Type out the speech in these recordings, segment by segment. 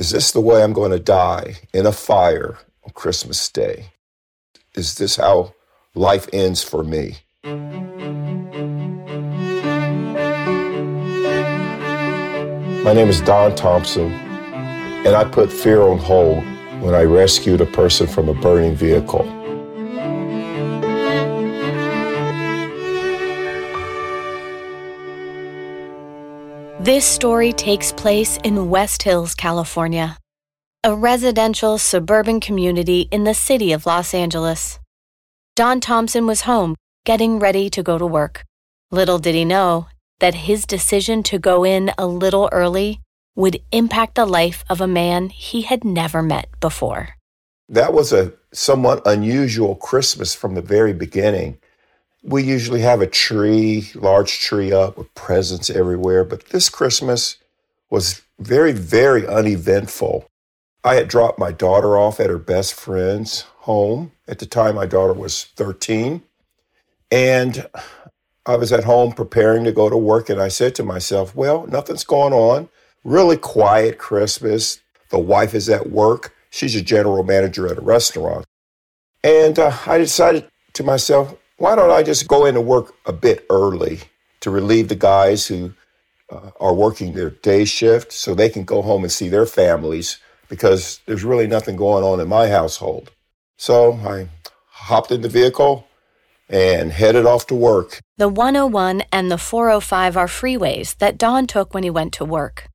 Is this the way I'm going to die in a fire on Christmas Day? Is this how life ends for me? My name is Don Thompson, and I put fear on hold when I rescued a person from a burning vehicle. This story takes place in West Hills, California, a residential suburban community in the city of Los Angeles. Don Thompson was home, getting ready to go to work. Little did he know that his decision to go in a little early would impact the life of a man he had never met before. That was a somewhat unusual Christmas from the very beginning. We usually have a tree, large tree up with presents everywhere, but this Christmas was very, very uneventful. I had dropped my daughter off at her best friend's home. At the time, my daughter was 13. And I was at home preparing to go to work, and I said to myself, Well, nothing's going on. Really quiet Christmas. The wife is at work. She's a general manager at a restaurant. And uh, I decided to myself, why don't I just go into work a bit early to relieve the guys who uh, are working their day shift so they can go home and see their families because there's really nothing going on in my household. So I hopped in the vehicle and headed off to work. The 101 and the 405 are freeways that Don took when he went to work.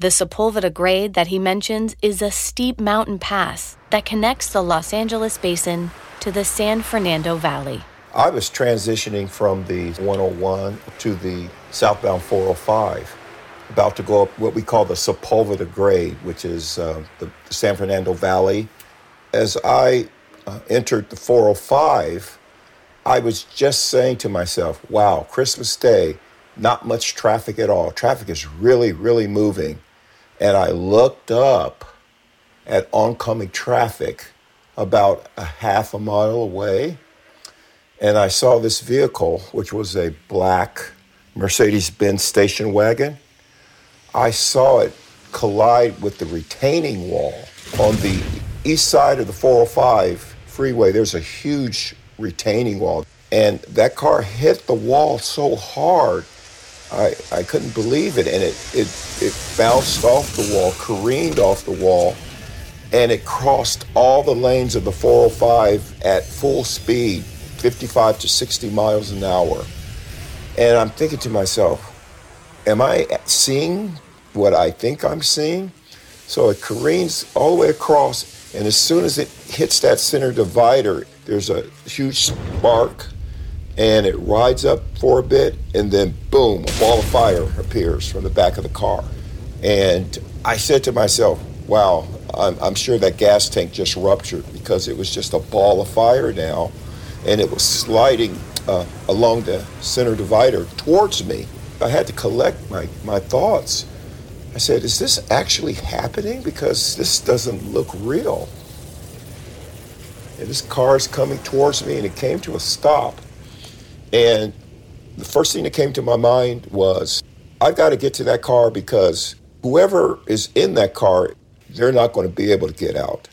The Sepulveda grade that he mentions is a steep mountain pass that connects the Los Angeles basin to the San Fernando Valley. I was transitioning from the 101 to the southbound 405, about to go up what we call the Sepulveda grade, which is uh, the San Fernando Valley. As I uh, entered the 405, I was just saying to myself, wow, Christmas Day, not much traffic at all. Traffic is really, really moving. And I looked up at oncoming traffic about a half a mile away and I saw this vehicle, which was a black Mercedes Benz station wagon. I saw it collide with the retaining wall on the east side of the 405 freeway. There's a huge retaining wall, and that car hit the wall so hard. I, I couldn't believe it, and it, it, it bounced off the wall, careened off the wall, and it crossed all the lanes of the 405 at full speed 55 to 60 miles an hour. And I'm thinking to myself, am I seeing what I think I'm seeing? So it careens all the way across, and as soon as it hits that center divider, there's a huge spark, and it rides up for a bit, and then boom, a ball of fire appears from the back of the car. And I said to myself, wow, I'm, I'm sure that gas tank just ruptured because it was just a ball of fire now and it was sliding uh, along the center divider towards me. I had to collect my, my thoughts. I said, Is this actually happening? Because this doesn't look real. And this car is coming towards me, and it came to a stop. And the first thing that came to my mind was, I've got to get to that car because whoever is in that car, they're not going to be able to get out.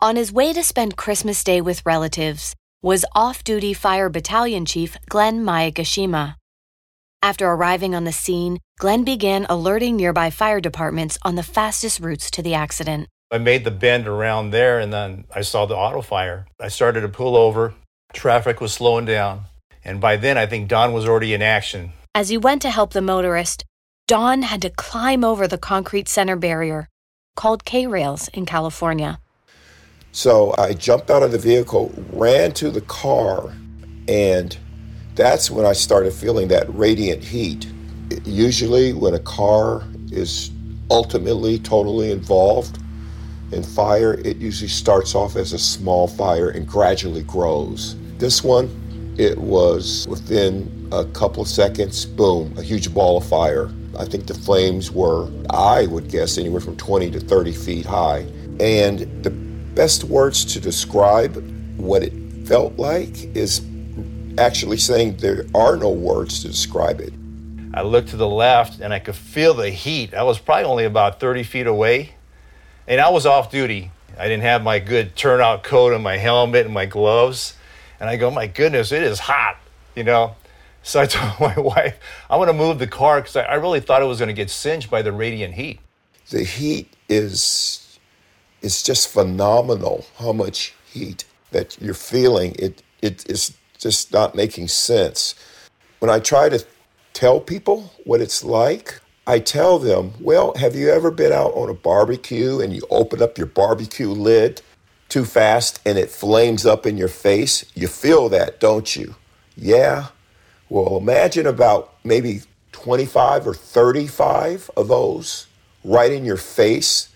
On his way to spend Christmas Day with relatives, was off duty Fire Battalion Chief Glenn Mayagashima. After arriving on the scene, Glenn began alerting nearby fire departments on the fastest routes to the accident. I made the bend around there and then I saw the auto fire. I started to pull over. Traffic was slowing down. And by then, I think Don was already in action. As he went to help the motorist, Don had to climb over the concrete center barrier, called K rails in California. So I jumped out of the vehicle, ran to the car, and that's when I started feeling that radiant heat. Usually, when a car is ultimately totally involved in fire, it usually starts off as a small fire and gradually grows. This one, it was within a couple of seconds, boom, a huge ball of fire. I think the flames were, I would guess, anywhere from 20 to 30 feet high. And the best words to describe what it felt like is actually saying there are no words to describe it. I looked to the left and I could feel the heat. I was probably only about 30 feet away. And I was off duty. I didn't have my good turnout coat and my helmet and my gloves. And I go, my goodness, it is hot, you know? So I told my wife, I want to move the car because I really thought it was going to get singed by the radiant heat. The heat is, is just phenomenal, how much heat that you're feeling. It, it is just not making sense. When I try to tell people what it's like, I tell them, well, have you ever been out on a barbecue and you open up your barbecue lid too fast and it flames up in your face? You feel that, don't you? Yeah. Well, imagine about maybe 25 or 35 of those right in your face,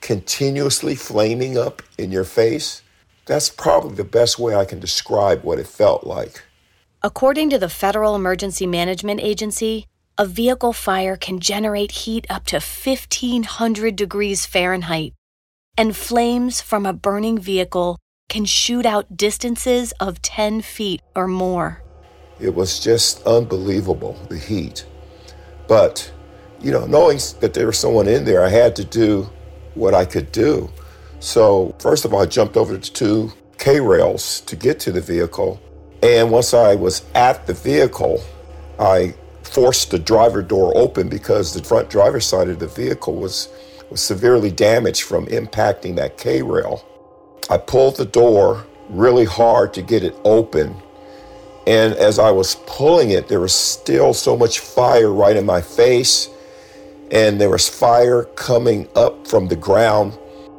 continuously flaming up in your face. That's probably the best way I can describe what it felt like. According to the Federal Emergency Management Agency, a vehicle fire can generate heat up to 1500 degrees Fahrenheit, and flames from a burning vehicle can shoot out distances of 10 feet or more. It was just unbelievable, the heat. But, you know, knowing that there was someone in there, I had to do what I could do. So, first of all, I jumped over to two K rails to get to the vehicle. And once I was at the vehicle, I forced the driver door open because the front driver's side of the vehicle was, was severely damaged from impacting that K rail. I pulled the door really hard to get it open. And as I was pulling it, there was still so much fire right in my face. And there was fire coming up from the ground,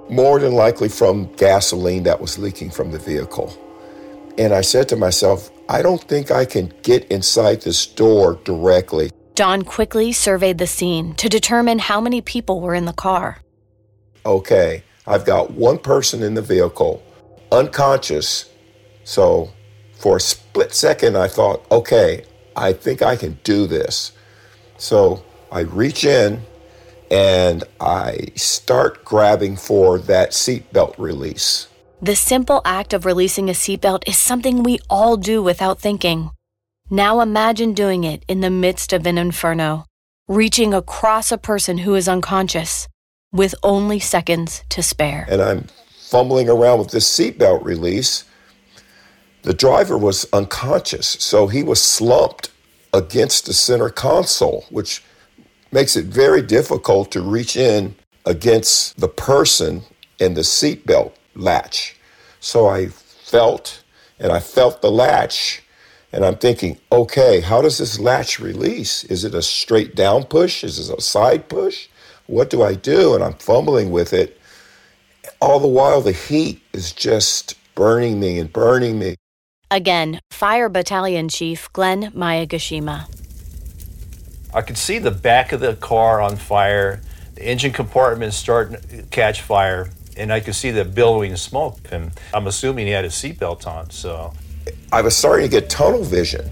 more than likely from gasoline that was leaking from the vehicle. And I said to myself, I don't think I can get inside this door directly. Don quickly surveyed the scene to determine how many people were in the car. Okay, I've got one person in the vehicle, unconscious. So for a split second, I thought, okay, I think I can do this. So I reach in and I start grabbing for that seatbelt release. The simple act of releasing a seatbelt is something we all do without thinking. Now imagine doing it in the midst of an inferno, reaching across a person who is unconscious with only seconds to spare. And I'm fumbling around with this seatbelt release. The driver was unconscious, so he was slumped against the center console, which makes it very difficult to reach in against the person in the seatbelt latch. So I felt and I felt the latch and I'm thinking, okay, how does this latch release? Is it a straight down push? Is it a side push? What do I do? And I'm fumbling with it. All the while, the heat is just burning me and burning me. Again, Fire Battalion Chief Glenn Mayagashima. I could see the back of the car on fire, the engine compartment starting to catch fire and I could see the billowing smoke. And I'm assuming he had his seatbelt on. So I was starting to get tunnel vision.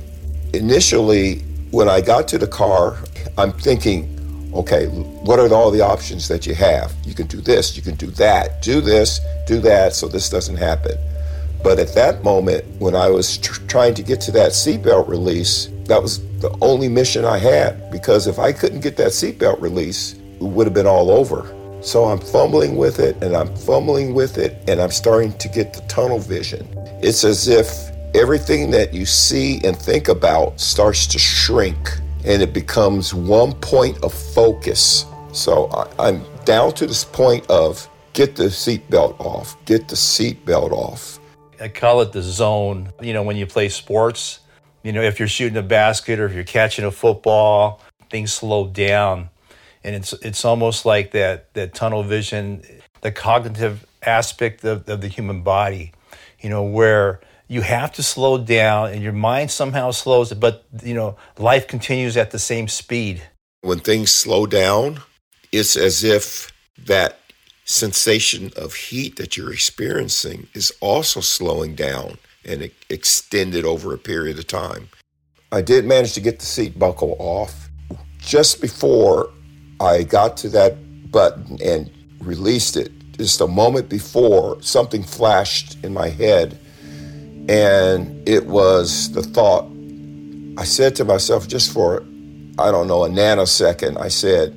Initially, when I got to the car, I'm thinking, okay, what are all the options that you have? You can do this, you can do that, do this, do that, so this doesn't happen. But at that moment, when I was tr- trying to get to that seatbelt release, that was the only mission I had because if I couldn't get that seatbelt release, it would have been all over. So I'm fumbling with it and I'm fumbling with it and I'm starting to get the tunnel vision. It's as if everything that you see and think about starts to shrink and it becomes one point of focus. So I, am down to this point of get the seatbelt off, get the seatbelt off. I call it the zone. You know, when you play sports, you know, if you're shooting a basket or if you're catching a football, things slow down and it's it's almost like that that tunnel vision, the cognitive aspect of, of the human body, you know, where you have to slow down and your mind somehow slows but you know life continues at the same speed when things slow down it's as if that sensation of heat that you're experiencing is also slowing down and extended over a period of time i did manage to get the seat buckle off just before I got to that button and released it. Just a moment before, something flashed in my head, and it was the thought. I said to myself, just for, I don't know, a nanosecond, I said,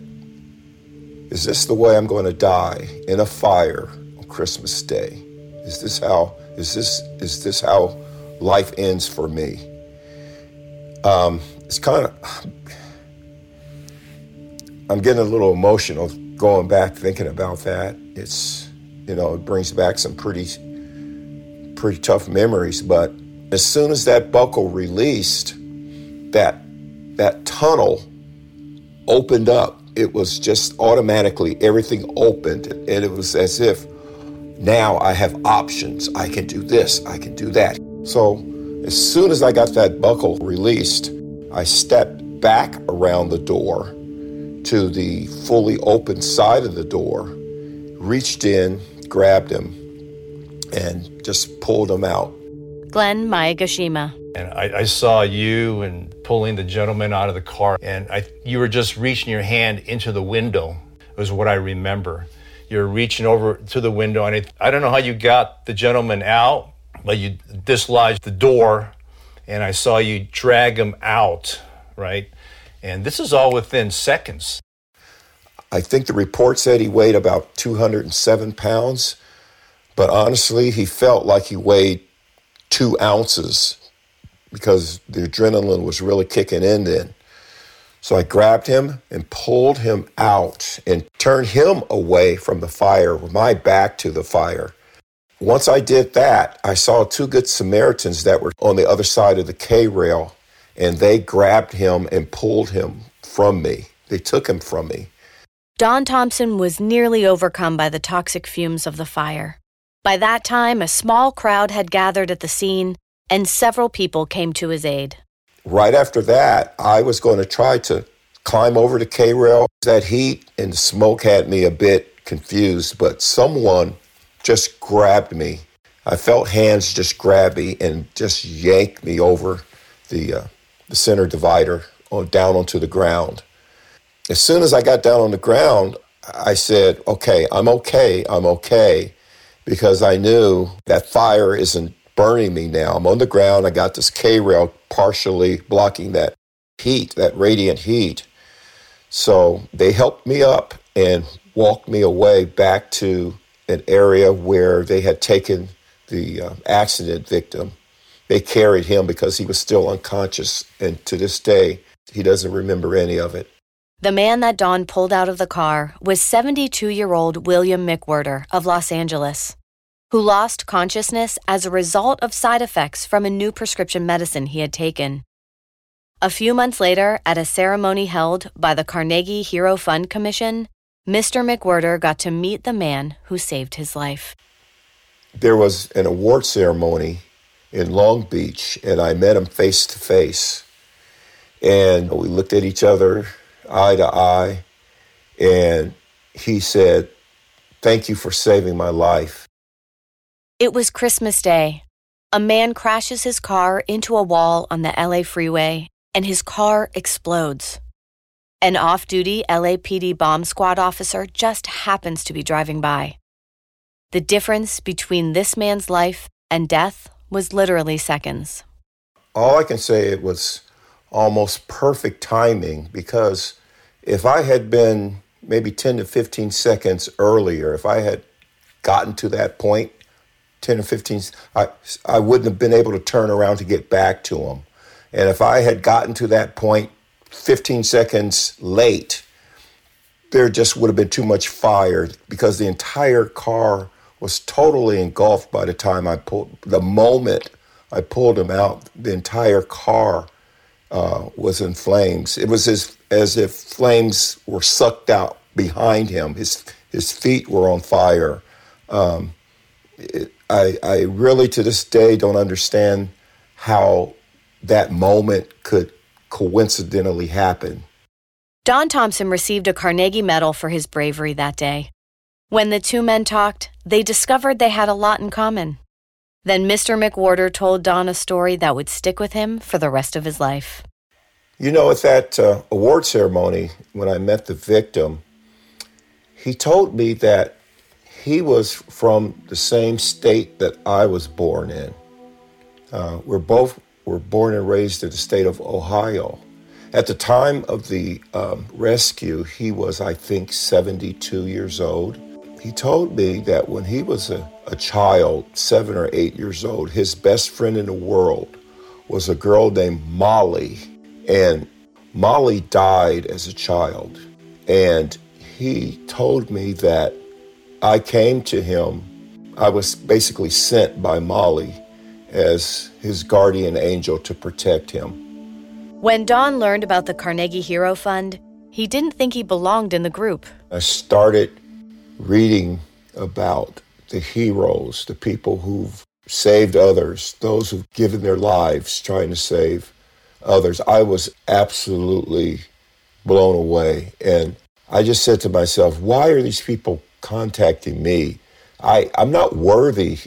Is this the way I'm going to die in a fire on Christmas Day? Is this how is this is this how life ends for me? Um, it's kind of I'm getting a little emotional going back thinking about that. It's you know it brings back some pretty pretty tough memories. But as soon as that buckle released, that that tunnel opened up. It was just automatically everything opened, and it was as if now I have options. I can do this. I can do that. So as soon as I got that buckle released, I stepped back around the door to the fully open side of the door, reached in, grabbed him, and just pulled him out. Glenn Mayagashima. And I, I, saw you and pulling the gentleman out of the car, and I, you were just reaching your hand into the window, It was what I remember. You were reaching over to the window, and I, I don't know how you got the gentleman out, but you dislodged the door, and I saw you drag him out, right? And this is all within seconds. I think the report said he weighed about 207 pounds, but honestly, he felt like he weighed two ounces because the adrenaline was really kicking in then. So I grabbed him and pulled him out and turned him away from the fire with my back to the fire. Once I did that, I saw two good Samaritans that were on the other side of the K rail and they grabbed him and pulled him from me. They took him from me. Don Thompson was nearly overcome by the toxic fumes of the fire. By that time, a small crowd had gathered at the scene, and several people came to his aid. Right after that, I was going to try to climb over to K Rail. That heat and smoke had me a bit confused, but someone just grabbed me. I felt hands just grab me and just yank me over the, uh, the center divider on, down onto the ground. As soon as I got down on the ground, I said, okay, I'm okay, I'm okay, because I knew that fire isn't burning me now. I'm on the ground. I got this K rail partially blocking that heat, that radiant heat. So they helped me up and walked me away back to an area where they had taken the uh, accident victim. They carried him because he was still unconscious, and to this day, he doesn't remember any of it. The man that Don pulled out of the car was 72 year old William McWhirter of Los Angeles who lost consciousness as a result of side effects from a new prescription medicine he had taken. A few months later, at a ceremony held by the Carnegie Hero Fund Commission, Mr. McWhirter got to meet the man who saved his life. There was an award ceremony in Long Beach, and I met him face to face. And we looked at each other eye to eye, and he said, Thank you for saving my life. It was Christmas Day. A man crashes his car into a wall on the LA freeway, and his car explodes. An off duty LAPD bomb squad officer just happens to be driving by. The difference between this man's life and death was literally seconds. All I can say it was almost perfect timing because if I had been maybe 10 to 15 seconds earlier, if I had gotten to that point, 10 or 15, I, I wouldn't have been able to turn around to get back to him. And if I had gotten to that point 15 seconds late, there just would have been too much fire because the entire car was totally engulfed by the time I pulled, the moment I pulled him out, the entire car uh, was in flames. It was as, as if flames were sucked out behind him. His, his feet were on fire. Um, it, I, I really to this day don't understand how that moment could coincidentally happen. Don Thompson received a Carnegie Medal for his bravery that day. When the two men talked, they discovered they had a lot in common. Then Mr. McWhirter told Don a story that would stick with him for the rest of his life. You know, at that uh, award ceremony, when I met the victim, he told me that he was from the same state that I was born in. Uh, we're both were born and raised in the state of Ohio. At the time of the um, rescue, he was, I think, 72 years old. He told me that when he was a, a child, seven or eight years old, his best friend in the world was a girl named Molly. And Molly died as a child. And he told me that I came to him, I was basically sent by Molly as his guardian angel to protect him. When Don learned about the Carnegie Hero Fund, he didn't think he belonged in the group. I started reading about the heroes, the people who've saved others, those who've given their lives trying to save others. I was absolutely blown away. And I just said to myself, why are these people contacting me? I, I'm not worthy.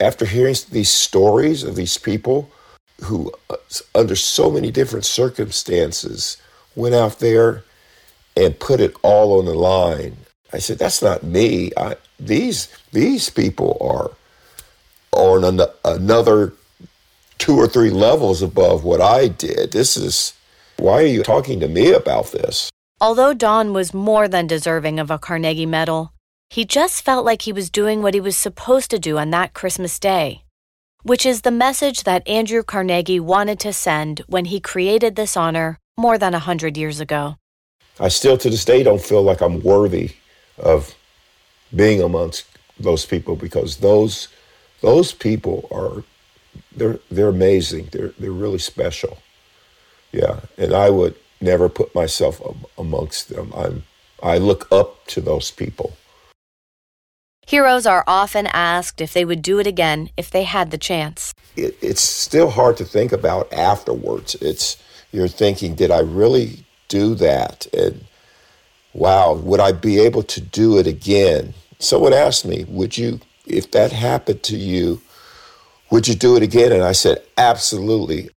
After hearing these stories of these people who, uh, under so many different circumstances, went out there and put it all on the line. I said, "That's not me. I, these these people are on an, another two or three levels above what I did. This is why are you talking to me about this?" Although Don was more than deserving of a Carnegie Medal, he just felt like he was doing what he was supposed to do on that Christmas day, which is the message that Andrew Carnegie wanted to send when he created this honor more than a hundred years ago. I still to this day don't feel like I'm worthy of being amongst those people because those those people are they're they're amazing. They're they're really special. Yeah, and I would never put myself amongst them. I'm I look up to those people. Heroes are often asked if they would do it again if they had the chance. It, it's still hard to think about afterwards. It's you're thinking, did I really do that? And wow, would I be able to do it again? Someone asked me, would you, if that happened to you, would you do it again? And I said, absolutely.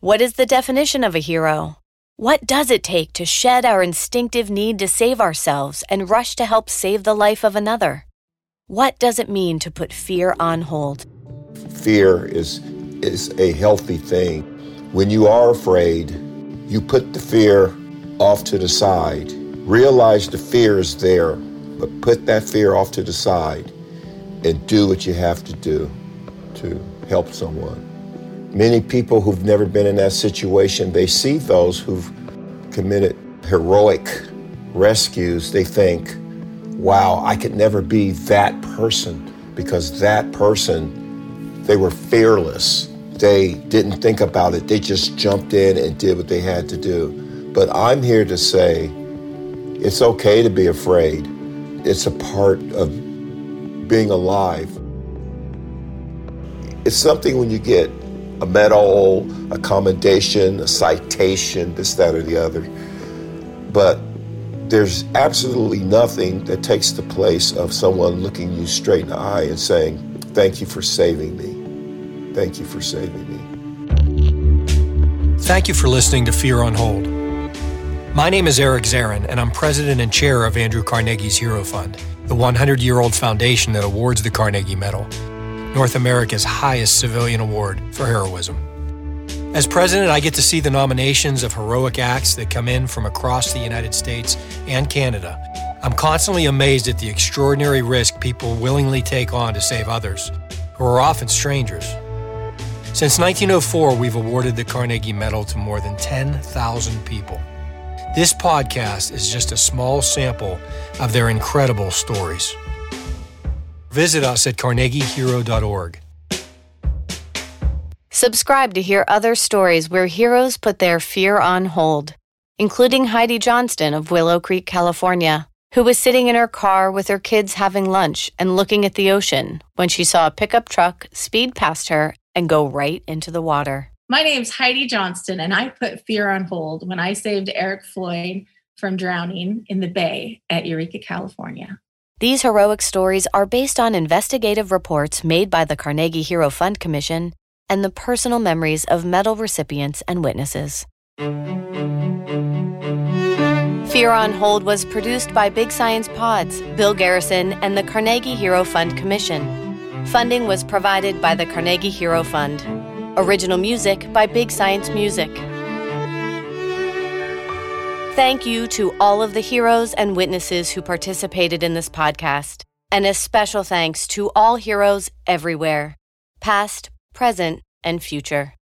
What is the definition of a hero? What does it take to shed our instinctive need to save ourselves and rush to help save the life of another? What does it mean to put fear on hold? Fear is, is a healthy thing. When you are afraid, you put the fear off to the side Realize the fear is there, but put that fear off to the side and do what you have to do to help someone. Many people who've never been in that situation, they see those who've committed heroic rescues, they think, wow, I could never be that person because that person, they were fearless. They didn't think about it. They just jumped in and did what they had to do. But I'm here to say, it's okay to be afraid. It's a part of being alive. It's something when you get a medal, a commendation, a citation, this, that, or the other. But there's absolutely nothing that takes the place of someone looking you straight in the eye and saying, Thank you for saving me. Thank you for saving me. Thank you for listening to Fear on Hold. My name is Eric Zahren, and I'm president and chair of Andrew Carnegie's Hero Fund, the 100 year old foundation that awards the Carnegie Medal, North America's highest civilian award for heroism. As president, I get to see the nominations of heroic acts that come in from across the United States and Canada. I'm constantly amazed at the extraordinary risk people willingly take on to save others, who are often strangers. Since 1904, we've awarded the Carnegie Medal to more than 10,000 people. This podcast is just a small sample of their incredible stories. Visit us at carnegiehero.org. Subscribe to hear other stories where heroes put their fear on hold, including Heidi Johnston of Willow Creek, California, who was sitting in her car with her kids having lunch and looking at the ocean when she saw a pickup truck speed past her and go right into the water. My name's Heidi Johnston, and I put fear on hold when I saved Eric Floyd from drowning in the bay at Eureka, California. These heroic stories are based on investigative reports made by the Carnegie Hero Fund Commission and the personal memories of medal recipients and witnesses. Fear on Hold was produced by Big Science Pods, Bill Garrison, and the Carnegie Hero Fund Commission. Funding was provided by the Carnegie Hero Fund. Original music by Big Science Music. Thank you to all of the heroes and witnesses who participated in this podcast, and a special thanks to all heroes everywhere, past, present, and future.